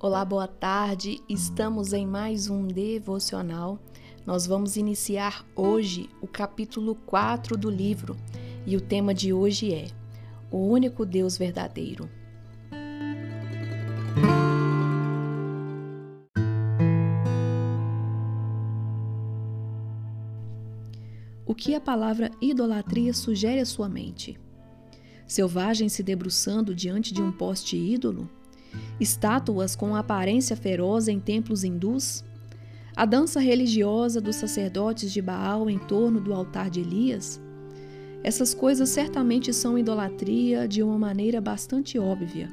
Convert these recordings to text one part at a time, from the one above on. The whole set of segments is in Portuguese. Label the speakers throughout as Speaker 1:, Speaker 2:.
Speaker 1: Olá, boa tarde. Estamos em mais um devocional. Nós vamos iniciar hoje o capítulo 4 do livro e o tema de hoje é O único Deus verdadeiro. O que a palavra idolatria sugere à sua mente? Selvagem se debruçando diante de um poste ídolo? Estátuas com aparência feroz em templos hindus, a dança religiosa dos sacerdotes de Baal em torno do altar de Elias. Essas coisas certamente são idolatria de uma maneira bastante óbvia,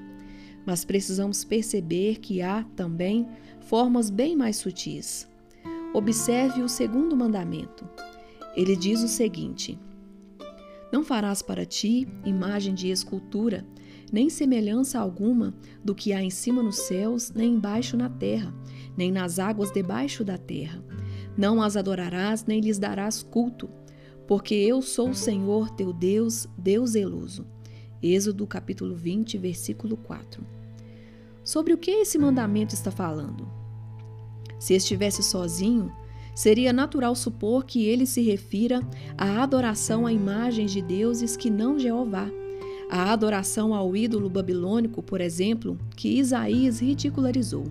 Speaker 1: mas precisamos perceber que há também formas bem mais sutis. Observe o segundo mandamento. Ele diz o seguinte: Não farás para ti imagem de escultura nem semelhança alguma do que há em cima nos céus, nem embaixo na terra, nem nas águas debaixo da terra. Não as adorarás, nem lhes darás culto, porque eu sou o Senhor teu Deus, Deus zeloso. Êxodo capítulo 20, versículo 4. Sobre o que esse mandamento está falando? Se estivesse sozinho, seria natural supor que ele se refira à adoração a imagens de deuses que não Jeová a adoração ao ídolo babilônico, por exemplo, que Isaías ridicularizou,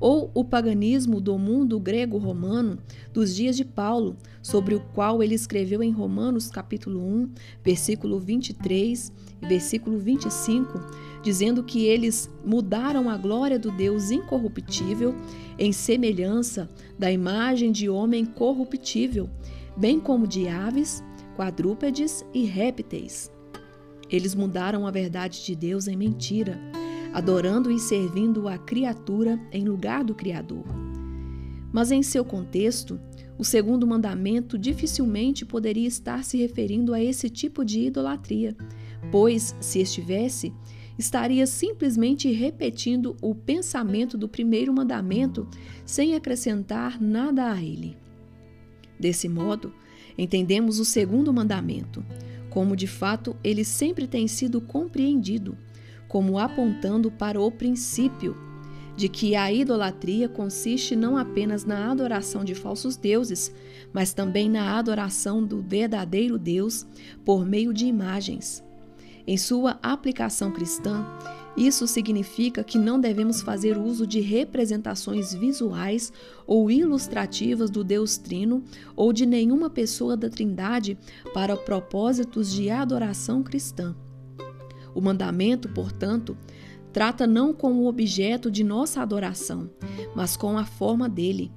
Speaker 1: ou o paganismo do mundo grego-romano dos dias de Paulo, sobre o qual ele escreveu em Romanos capítulo 1, versículo 23 e versículo 25, dizendo que eles mudaram a glória do Deus incorruptível em semelhança da imagem de homem corruptível, bem como de aves, quadrúpedes e répteis. Eles mudaram a verdade de Deus em mentira, adorando e servindo a criatura em lugar do Criador. Mas em seu contexto, o segundo mandamento dificilmente poderia estar se referindo a esse tipo de idolatria, pois, se estivesse, estaria simplesmente repetindo o pensamento do primeiro mandamento sem acrescentar nada a ele. Desse modo, entendemos o segundo mandamento como de fato ele sempre tem sido compreendido, como apontando para o princípio de que a idolatria consiste não apenas na adoração de falsos deuses, mas também na adoração do verdadeiro Deus por meio de imagens. Em sua aplicação cristã, isso significa que não devemos fazer uso de representações visuais ou ilustrativas do Deus Trino ou de nenhuma pessoa da Trindade para propósitos de adoração cristã. O mandamento, portanto, trata não com o objeto de nossa adoração, mas com a forma dele.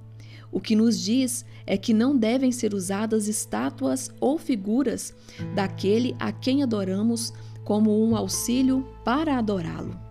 Speaker 1: O que nos diz é que não devem ser usadas estátuas ou figuras daquele a quem adoramos como um auxílio para adorá-lo.